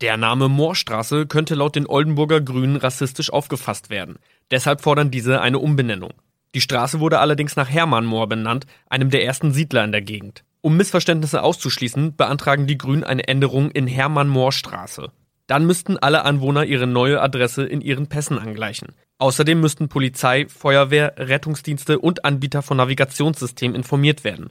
Der Name Moorstraße könnte laut den Oldenburger Grünen rassistisch aufgefasst werden. Deshalb fordern diese eine Umbenennung. Die Straße wurde allerdings nach Hermann Moor benannt, einem der ersten Siedler in der Gegend. Um Missverständnisse auszuschließen, beantragen die Grünen eine Änderung in Hermann Moor Straße. Dann müssten alle Anwohner ihre neue Adresse in ihren Pässen angleichen. Außerdem müssten Polizei, Feuerwehr, Rettungsdienste und Anbieter von Navigationssystemen informiert werden.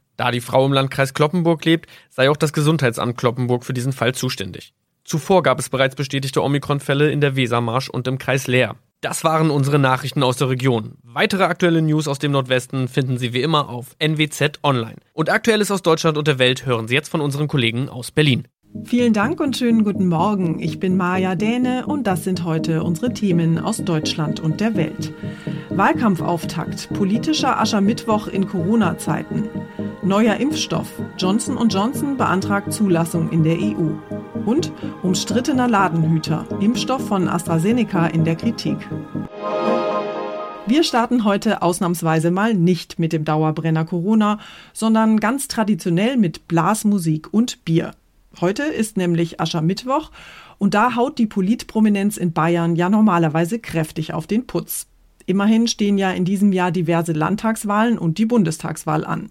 Da die Frau im Landkreis Kloppenburg lebt, sei auch das Gesundheitsamt Kloppenburg für diesen Fall zuständig. Zuvor gab es bereits bestätigte Omikron-Fälle in der Wesermarsch und im Kreis Leer. Das waren unsere Nachrichten aus der Region. Weitere aktuelle News aus dem Nordwesten finden Sie wie immer auf NWZ Online. Und Aktuelles aus Deutschland und der Welt hören Sie jetzt von unseren Kollegen aus Berlin. Vielen Dank und schönen guten Morgen. Ich bin Maja Däne und das sind heute unsere Themen aus Deutschland und der Welt. Wahlkampfauftakt, politischer Aschermittwoch in Corona-Zeiten. Neuer Impfstoff. Johnson Johnson beantragt Zulassung in der EU. Und umstrittener Ladenhüter. Impfstoff von AstraZeneca in der Kritik. Wir starten heute ausnahmsweise mal nicht mit dem Dauerbrenner Corona, sondern ganz traditionell mit Blasmusik und Bier. Heute ist nämlich Aschermittwoch und da haut die Politprominenz in Bayern ja normalerweise kräftig auf den Putz. Immerhin stehen ja in diesem Jahr diverse Landtagswahlen und die Bundestagswahl an.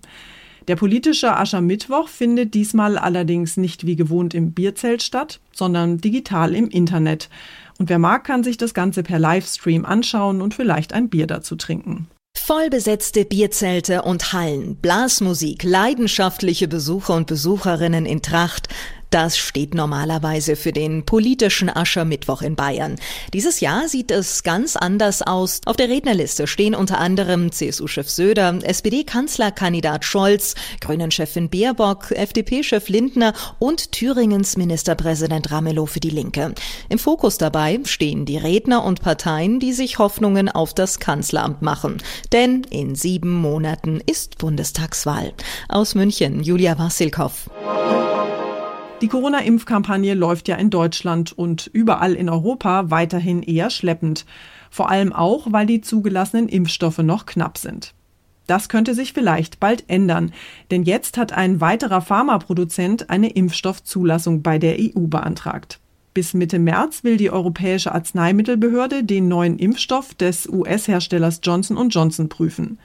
Der politische Aschermittwoch findet diesmal allerdings nicht wie gewohnt im Bierzelt statt, sondern digital im Internet. Und wer mag, kann sich das Ganze per Livestream anschauen und vielleicht ein Bier dazu trinken. Vollbesetzte Bierzelte und Hallen, Blasmusik, leidenschaftliche Besucher und Besucherinnen in Tracht, das steht normalerweise für den politischen Aschermittwoch in Bayern. Dieses Jahr sieht es ganz anders aus. Auf der Rednerliste stehen unter anderem CSU-Chef Söder, SPD-Kanzlerkandidat Scholz, Grünen-Chefin Baerbock, FDP-Chef Lindner und Thüringens Ministerpräsident Ramelow für die Linke. Im Fokus dabei stehen die Redner und Parteien, die sich Hoffnungen auf das Kanzleramt machen. Denn in sieben Monaten ist Bundestagswahl. Aus München, Julia Wassilkow. Die Corona-Impfkampagne läuft ja in Deutschland und überall in Europa weiterhin eher schleppend. Vor allem auch, weil die zugelassenen Impfstoffe noch knapp sind. Das könnte sich vielleicht bald ändern, denn jetzt hat ein weiterer Pharmaproduzent eine Impfstoffzulassung bei der EU beantragt. Bis Mitte März will die Europäische Arzneimittelbehörde den neuen Impfstoff des US-Herstellers Johnson Johnson prüfen.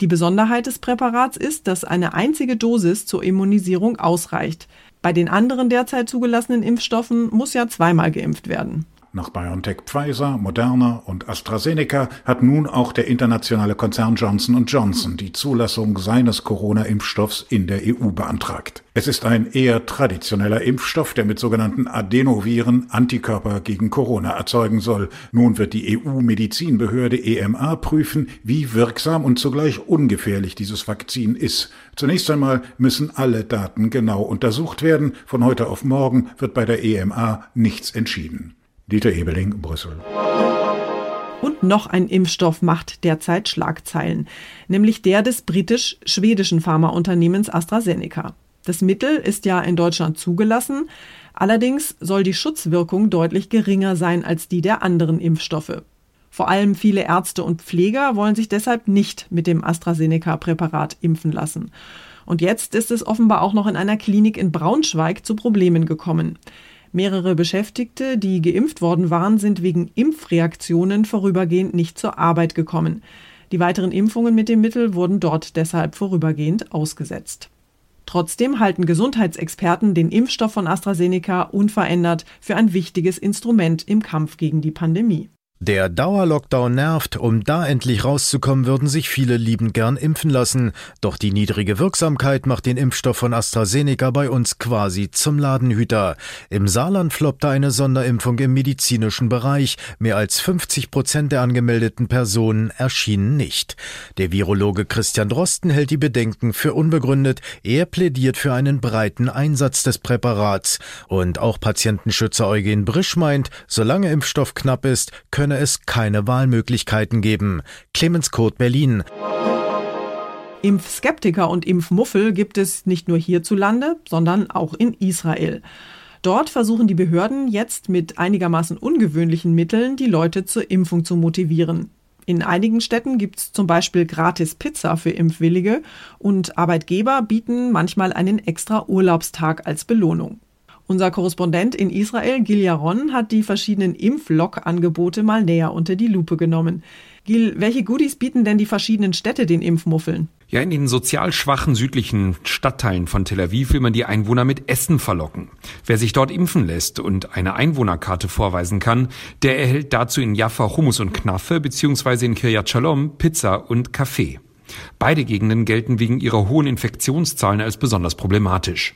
Die Besonderheit des Präparats ist, dass eine einzige Dosis zur Immunisierung ausreicht. Bei den anderen derzeit zugelassenen Impfstoffen muss ja zweimal geimpft werden. Nach BioNTech Pfizer, Moderna und AstraZeneca hat nun auch der internationale Konzern Johnson Johnson die Zulassung seines Corona-Impfstoffs in der EU beantragt. Es ist ein eher traditioneller Impfstoff, der mit sogenannten Adenoviren Antikörper gegen Corona erzeugen soll. Nun wird die EU-Medizinbehörde EMA prüfen, wie wirksam und zugleich ungefährlich dieses Vakzin ist. Zunächst einmal müssen alle Daten genau untersucht werden. Von heute auf morgen wird bei der EMA nichts entschieden. Dieter Ebeling, Brüssel. Und noch ein Impfstoff macht derzeit Schlagzeilen, nämlich der des britisch-schwedischen Pharmaunternehmens AstraZeneca. Das Mittel ist ja in Deutschland zugelassen, allerdings soll die Schutzwirkung deutlich geringer sein als die der anderen Impfstoffe. Vor allem viele Ärzte und Pfleger wollen sich deshalb nicht mit dem AstraZeneca-Präparat impfen lassen. Und jetzt ist es offenbar auch noch in einer Klinik in Braunschweig zu Problemen gekommen. Mehrere Beschäftigte, die geimpft worden waren, sind wegen Impfreaktionen vorübergehend nicht zur Arbeit gekommen. Die weiteren Impfungen mit dem Mittel wurden dort deshalb vorübergehend ausgesetzt. Trotzdem halten Gesundheitsexperten den Impfstoff von AstraZeneca unverändert für ein wichtiges Instrument im Kampf gegen die Pandemie. Der Dauerlockdown nervt, um da endlich rauszukommen, würden sich viele liebend gern impfen lassen. Doch die niedrige Wirksamkeit macht den Impfstoff von AstraZeneca bei uns quasi zum Ladenhüter. Im Saarland floppte eine Sonderimpfung im medizinischen Bereich. Mehr als 50 Prozent der angemeldeten Personen erschienen nicht. Der Virologe Christian Drosten hält die Bedenken für unbegründet. Er plädiert für einen breiten Einsatz des Präparats. Und auch Patientenschützer Eugen Brisch meint, solange Impfstoff knapp ist, könne könne es keine Wahlmöglichkeiten geben. Clemens Kurt Berlin. Impfskeptiker und Impfmuffel gibt es nicht nur hierzulande, sondern auch in Israel. Dort versuchen die Behörden jetzt mit einigermaßen ungewöhnlichen Mitteln die Leute zur Impfung zu motivieren. In einigen Städten gibt es zum Beispiel gratis Pizza für Impfwillige und Arbeitgeber bieten manchmal einen extra Urlaubstag als Belohnung. Unser Korrespondent in Israel, Gil Yaron, hat die verschiedenen Impflog-Angebote mal näher unter die Lupe genommen. Gil, welche Goodies bieten denn die verschiedenen Städte den Impfmuffeln? Ja, in den sozial schwachen südlichen Stadtteilen von Tel Aviv will man die Einwohner mit Essen verlocken. Wer sich dort impfen lässt und eine Einwohnerkarte vorweisen kann, der erhält dazu in Jaffa Hummus und Knaffe beziehungsweise in Kiryat Shalom Pizza und Kaffee. Beide Gegenden gelten wegen ihrer hohen Infektionszahlen als besonders problematisch.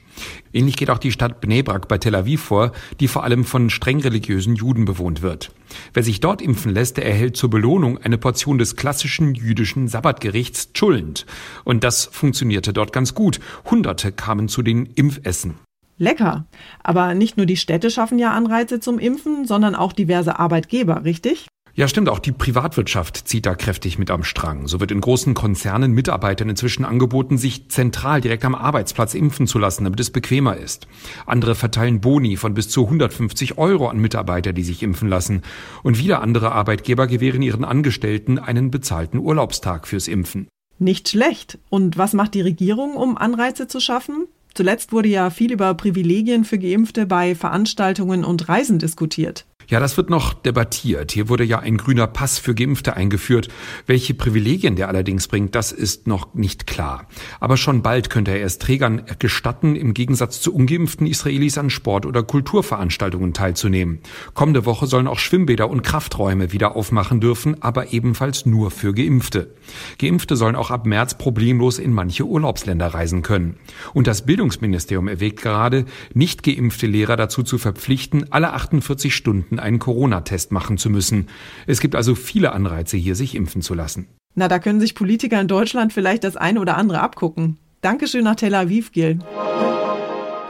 Ähnlich geht auch die Stadt Bnebrak bei Tel Aviv vor, die vor allem von streng religiösen Juden bewohnt wird. Wer sich dort impfen lässt, der erhält zur Belohnung eine Portion des klassischen jüdischen Sabbatgerichts Tschulend. Und das funktionierte dort ganz gut. Hunderte kamen zu den Impfessen. Lecker. Aber nicht nur die Städte schaffen ja Anreize zum Impfen, sondern auch diverse Arbeitgeber, richtig? Ja, stimmt. Auch die Privatwirtschaft zieht da kräftig mit am Strang. So wird in großen Konzernen Mitarbeitern inzwischen angeboten, sich zentral direkt am Arbeitsplatz impfen zu lassen, damit es bequemer ist. Andere verteilen Boni von bis zu 150 Euro an Mitarbeiter, die sich impfen lassen. Und wieder andere Arbeitgeber gewähren ihren Angestellten einen bezahlten Urlaubstag fürs Impfen. Nicht schlecht. Und was macht die Regierung, um Anreize zu schaffen? Zuletzt wurde ja viel über Privilegien für Geimpfte bei Veranstaltungen und Reisen diskutiert. Ja, das wird noch debattiert. Hier wurde ja ein grüner Pass für Geimpfte eingeführt. Welche Privilegien der allerdings bringt, das ist noch nicht klar. Aber schon bald könnte er es Trägern gestatten, im Gegensatz zu ungeimpften Israelis an Sport- oder Kulturveranstaltungen teilzunehmen. Kommende Woche sollen auch Schwimmbäder und Krafträume wieder aufmachen dürfen, aber ebenfalls nur für Geimpfte. Geimpfte sollen auch ab März problemlos in manche Urlaubsländer reisen können. Und das Bildungsministerium erwägt gerade, nicht geimpfte Lehrer dazu zu verpflichten, alle 48 Stunden Patienten einen Corona-Test machen zu müssen. Es gibt also viele Anreize hier, sich impfen zu lassen. Na, da können sich Politiker in Deutschland vielleicht das eine oder andere abgucken. Dankeschön nach Tel Aviv, Gil.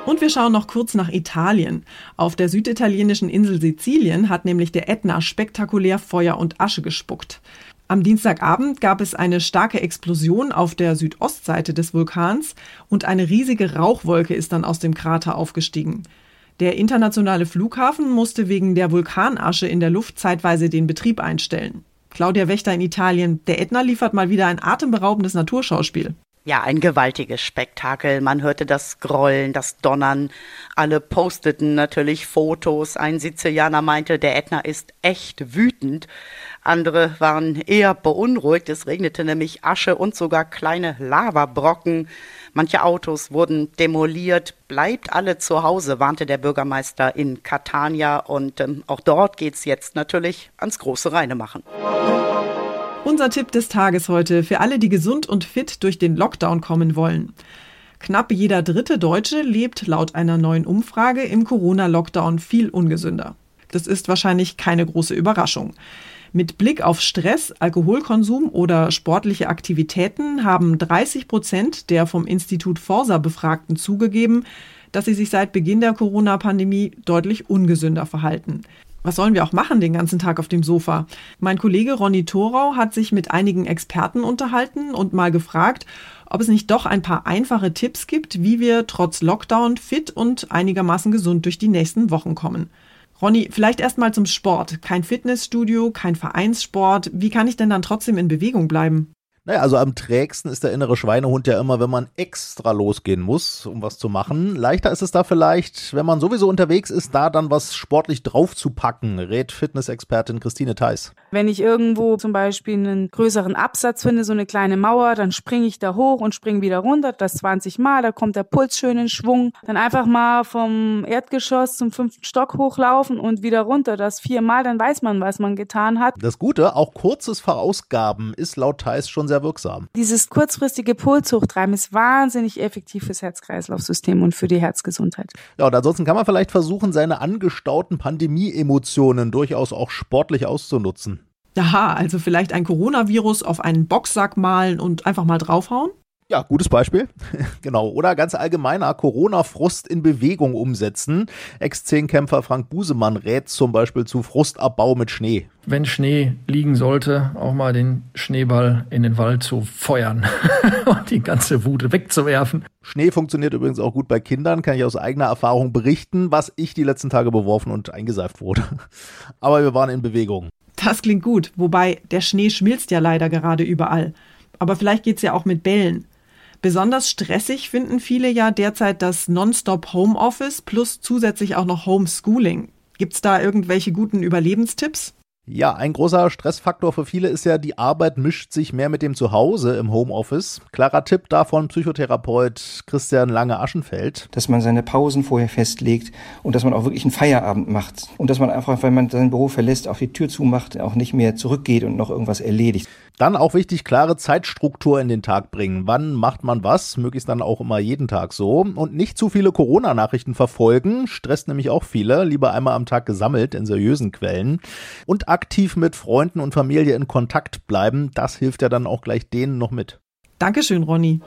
Und wir schauen noch kurz nach Italien. Auf der süditalienischen Insel Sizilien hat nämlich der Ätna spektakulär Feuer und Asche gespuckt. Am Dienstagabend gab es eine starke Explosion auf der Südostseite des Vulkans und eine riesige Rauchwolke ist dann aus dem Krater aufgestiegen. Der internationale Flughafen musste wegen der Vulkanasche in der Luft zeitweise den Betrieb einstellen. Claudia Wächter in Italien. Der Ätna liefert mal wieder ein atemberaubendes Naturschauspiel. Ja, ein gewaltiges Spektakel. Man hörte das Grollen, das Donnern. Alle posteten natürlich Fotos. Ein Sizilianer meinte, der Ätna ist echt wütend. Andere waren eher beunruhigt. Es regnete nämlich Asche und sogar kleine Lavabrocken. Manche Autos wurden demoliert. Bleibt alle zu Hause, warnte der Bürgermeister in Catania. Und ähm, auch dort geht es jetzt natürlich ans große Reinemachen. Unser Tipp des Tages heute für alle, die gesund und fit durch den Lockdown kommen wollen. Knapp jeder dritte Deutsche lebt laut einer neuen Umfrage im Corona-Lockdown viel ungesünder. Das ist wahrscheinlich keine große Überraschung. Mit Blick auf Stress, Alkoholkonsum oder sportliche Aktivitäten haben 30 Prozent der vom Institut Forsa Befragten zugegeben, dass sie sich seit Beginn der Corona-Pandemie deutlich ungesünder verhalten. Was sollen wir auch machen den ganzen Tag auf dem Sofa? Mein Kollege Ronny Thorau hat sich mit einigen Experten unterhalten und mal gefragt, ob es nicht doch ein paar einfache Tipps gibt, wie wir trotz Lockdown fit und einigermaßen gesund durch die nächsten Wochen kommen. Ronny, vielleicht erstmal zum Sport. Kein Fitnessstudio, kein Vereinssport. Wie kann ich denn dann trotzdem in Bewegung bleiben? Naja, also am trägsten ist der innere Schweinehund ja immer, wenn man extra losgehen muss, um was zu machen. Leichter ist es da vielleicht, wenn man sowieso unterwegs ist, da dann was sportlich draufzupacken, rät Fitnessexpertin Christine Theis. Wenn ich irgendwo zum Beispiel einen größeren Absatz finde, so eine kleine Mauer, dann springe ich da hoch und springe wieder runter, das 20 Mal, da kommt der Puls schön in Schwung. Dann einfach mal vom Erdgeschoss zum fünften Stock hochlaufen und wieder runter, das viermal, dann weiß man, was man getan hat. Das Gute, auch kurzes Verausgaben ist laut Theis schon sehr sehr wirksam. Dieses kurzfristige Pulshochtreiben ist wahnsinnig effektiv fürs Herz-Kreislauf-System und für die Herzgesundheit. Ja, und ansonsten kann man vielleicht versuchen, seine angestauten Pandemie-Emotionen durchaus auch sportlich auszunutzen. Aha, also vielleicht ein Coronavirus auf einen Boxsack malen und einfach mal draufhauen? Ja, gutes Beispiel. genau. Oder ganz allgemeiner Corona-Frust in Bewegung umsetzen. Ex-10-Kämpfer Frank Busemann rät zum Beispiel zu Frustabbau mit Schnee. Wenn Schnee liegen sollte, auch mal den Schneeball in den Wald zu feuern und die ganze Wut wegzuwerfen. Schnee funktioniert übrigens auch gut bei Kindern, kann ich aus eigener Erfahrung berichten, was ich die letzten Tage beworfen und eingeseift wurde. Aber wir waren in Bewegung. Das klingt gut, wobei der Schnee schmilzt ja leider gerade überall. Aber vielleicht geht's ja auch mit Bällen. Besonders stressig finden viele ja derzeit das Nonstop Homeoffice plus zusätzlich auch noch Homeschooling. Gibt's da irgendwelche guten Überlebenstipps? Ja, ein großer Stressfaktor für viele ist ja, die Arbeit mischt sich mehr mit dem Zuhause im Homeoffice. Klarer Tipp davon Psychotherapeut Christian Lange-Aschenfeld. Dass man seine Pausen vorher festlegt und dass man auch wirklich einen Feierabend macht. Und dass man einfach, wenn man sein Büro verlässt, auch die Tür zumacht, auch nicht mehr zurückgeht und noch irgendwas erledigt. Dann auch wichtig, klare Zeitstruktur in den Tag bringen. Wann macht man was? Möglichst dann auch immer jeden Tag so. Und nicht zu viele Corona-Nachrichten verfolgen. Stresst nämlich auch viele. Lieber einmal am Tag gesammelt in seriösen Quellen. Und aktiv mit Freunden und Familie in Kontakt bleiben. Das hilft ja dann auch gleich denen noch mit. Dankeschön, Ronny.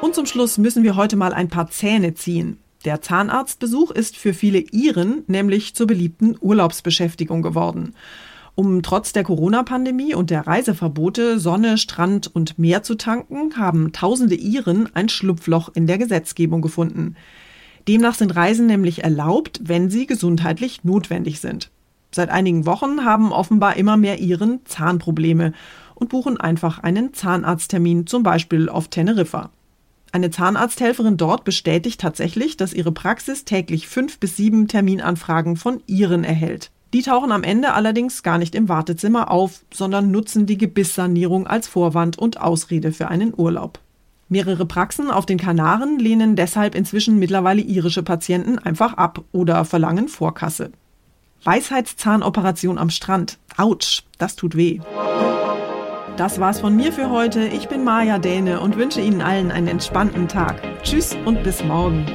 Und zum Schluss müssen wir heute mal ein paar Zähne ziehen. Der Zahnarztbesuch ist für viele Iren nämlich zur beliebten Urlaubsbeschäftigung geworden. Um trotz der Corona-Pandemie und der Reiseverbote Sonne, Strand und Meer zu tanken, haben tausende Iren ein Schlupfloch in der Gesetzgebung gefunden. Demnach sind Reisen nämlich erlaubt, wenn sie gesundheitlich notwendig sind. Seit einigen Wochen haben offenbar immer mehr Iren Zahnprobleme und buchen einfach einen Zahnarzttermin, zum Beispiel auf Teneriffa. Eine Zahnarzthelferin dort bestätigt tatsächlich, dass ihre Praxis täglich fünf bis sieben Terminanfragen von Iren erhält. Die tauchen am Ende allerdings gar nicht im Wartezimmer auf, sondern nutzen die Gebisssanierung als Vorwand und Ausrede für einen Urlaub. Mehrere Praxen auf den Kanaren lehnen deshalb inzwischen mittlerweile irische Patienten einfach ab oder verlangen Vorkasse. Weisheitszahnoperation am Strand. Autsch, das tut weh. Das war's von mir für heute. Ich bin Maja Däne und wünsche Ihnen allen einen entspannten Tag. Tschüss und bis morgen.